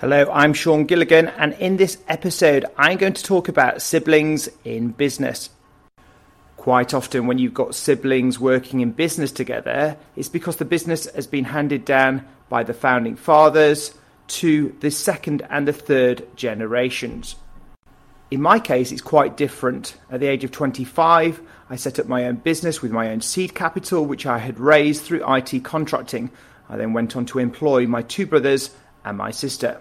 Hello, I'm Sean Gilligan, and in this episode, I'm going to talk about siblings in business. Quite often, when you've got siblings working in business together, it's because the business has been handed down by the founding fathers to the second and the third generations. In my case, it's quite different. At the age of 25, I set up my own business with my own seed capital, which I had raised through IT contracting. I then went on to employ my two brothers and my sister.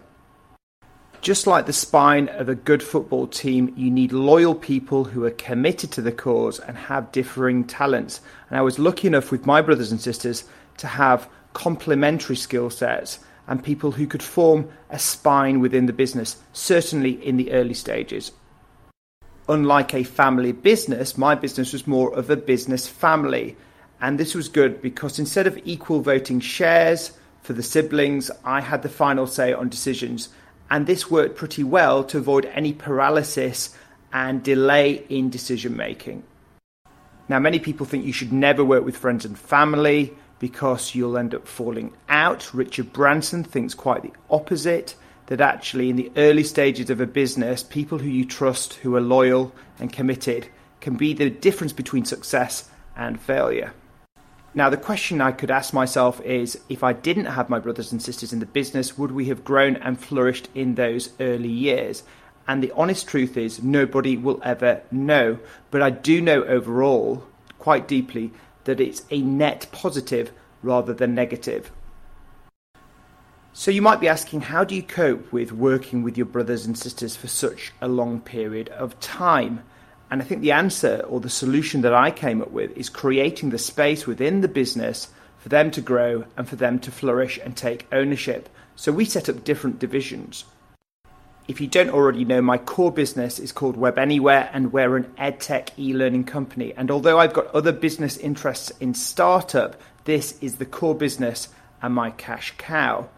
Just like the spine of a good football team, you need loyal people who are committed to the cause and have differing talents. And I was lucky enough with my brothers and sisters to have complementary skill sets and people who could form a spine within the business, certainly in the early stages. Unlike a family business, my business was more of a business family. And this was good because instead of equal voting shares for the siblings, I had the final say on decisions and this worked pretty well to avoid any paralysis and delay in decision making. Now, many people think you should never work with friends and family because you'll end up falling out. Richard Branson thinks quite the opposite that actually, in the early stages of a business, people who you trust, who are loyal and committed, can be the difference between success and failure. Now, the question I could ask myself is if I didn't have my brothers and sisters in the business, would we have grown and flourished in those early years? And the honest truth is, nobody will ever know. But I do know overall, quite deeply, that it's a net positive rather than negative. So you might be asking, how do you cope with working with your brothers and sisters for such a long period of time? And I think the answer or the solution that I came up with is creating the space within the business for them to grow and for them to flourish and take ownership. So we set up different divisions. If you don't already know, my core business is called Webanywhere, and we're an edtech e learning company. And although I've got other business interests in startup, this is the core business and my cash cow.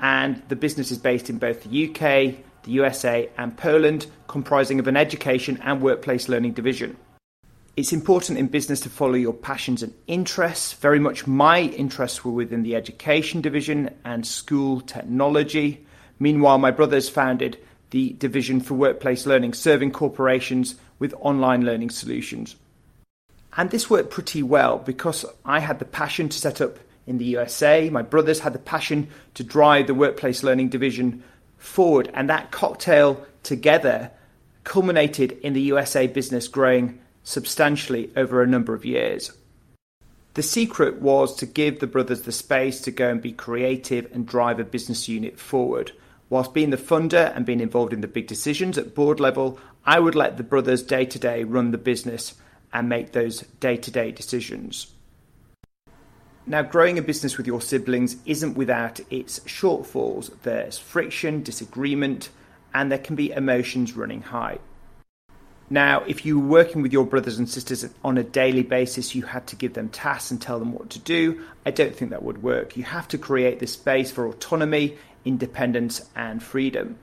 And the business is based in both the UK, the USA, and Poland, comprising of an education and workplace learning division. It's important in business to follow your passions and interests. Very much my interests were within the education division and school technology. Meanwhile, my brothers founded the division for workplace learning, serving corporations with online learning solutions. And this worked pretty well because I had the passion to set up in the USA. My brothers had the passion to drive the workplace learning division forward. And that cocktail together culminated in the USA business growing substantially over a number of years. The secret was to give the brothers the space to go and be creative and drive a business unit forward. Whilst being the funder and being involved in the big decisions at board level, I would let the brothers day to day run the business and make those day to day decisions. Now, growing a business with your siblings isn't without its shortfalls. There's friction, disagreement, and there can be emotions running high. Now, if you were working with your brothers and sisters on a daily basis, you had to give them tasks and tell them what to do. I don't think that would work. You have to create this space for autonomy, independence, and freedom.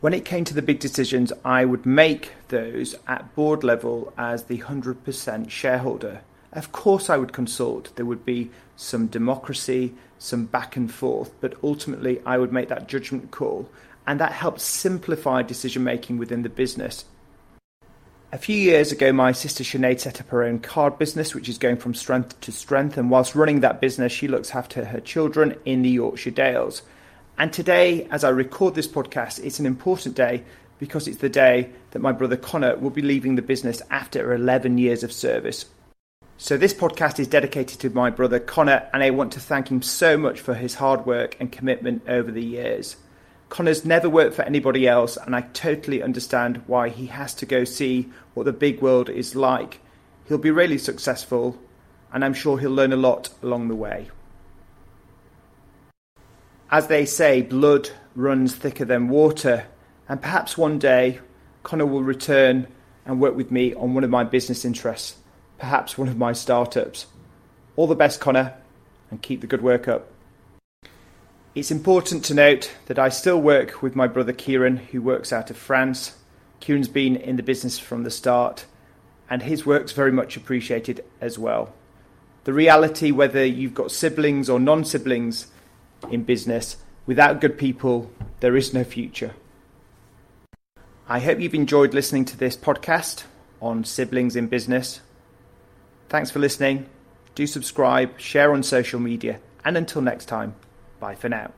When it came to the big decisions, I would make those at board level as the 100% shareholder. Of course, I would consult. There would be some democracy, some back and forth, but ultimately, I would make that judgment call, and that helps simplify decision making within the business. A few years ago, my sister Sinead set up her own card business, which is going from strength to strength. And whilst running that business, she looks after her children in the Yorkshire Dales. And today, as I record this podcast, it's an important day because it's the day that my brother Connor will be leaving the business after 11 years of service. So, this podcast is dedicated to my brother Connor, and I want to thank him so much for his hard work and commitment over the years. Connor's never worked for anybody else, and I totally understand why he has to go see what the big world is like. He'll be really successful, and I'm sure he'll learn a lot along the way. As they say, blood runs thicker than water, and perhaps one day Connor will return and work with me on one of my business interests perhaps one of my startups. All the best, Connor, and keep the good work up. It's important to note that I still work with my brother Kieran, who works out of France. Kieran's been in the business from the start, and his work's very much appreciated as well. The reality, whether you've got siblings or non siblings in business, without good people, there is no future. I hope you've enjoyed listening to this podcast on siblings in business. Thanks for listening. Do subscribe, share on social media, and until next time, bye for now.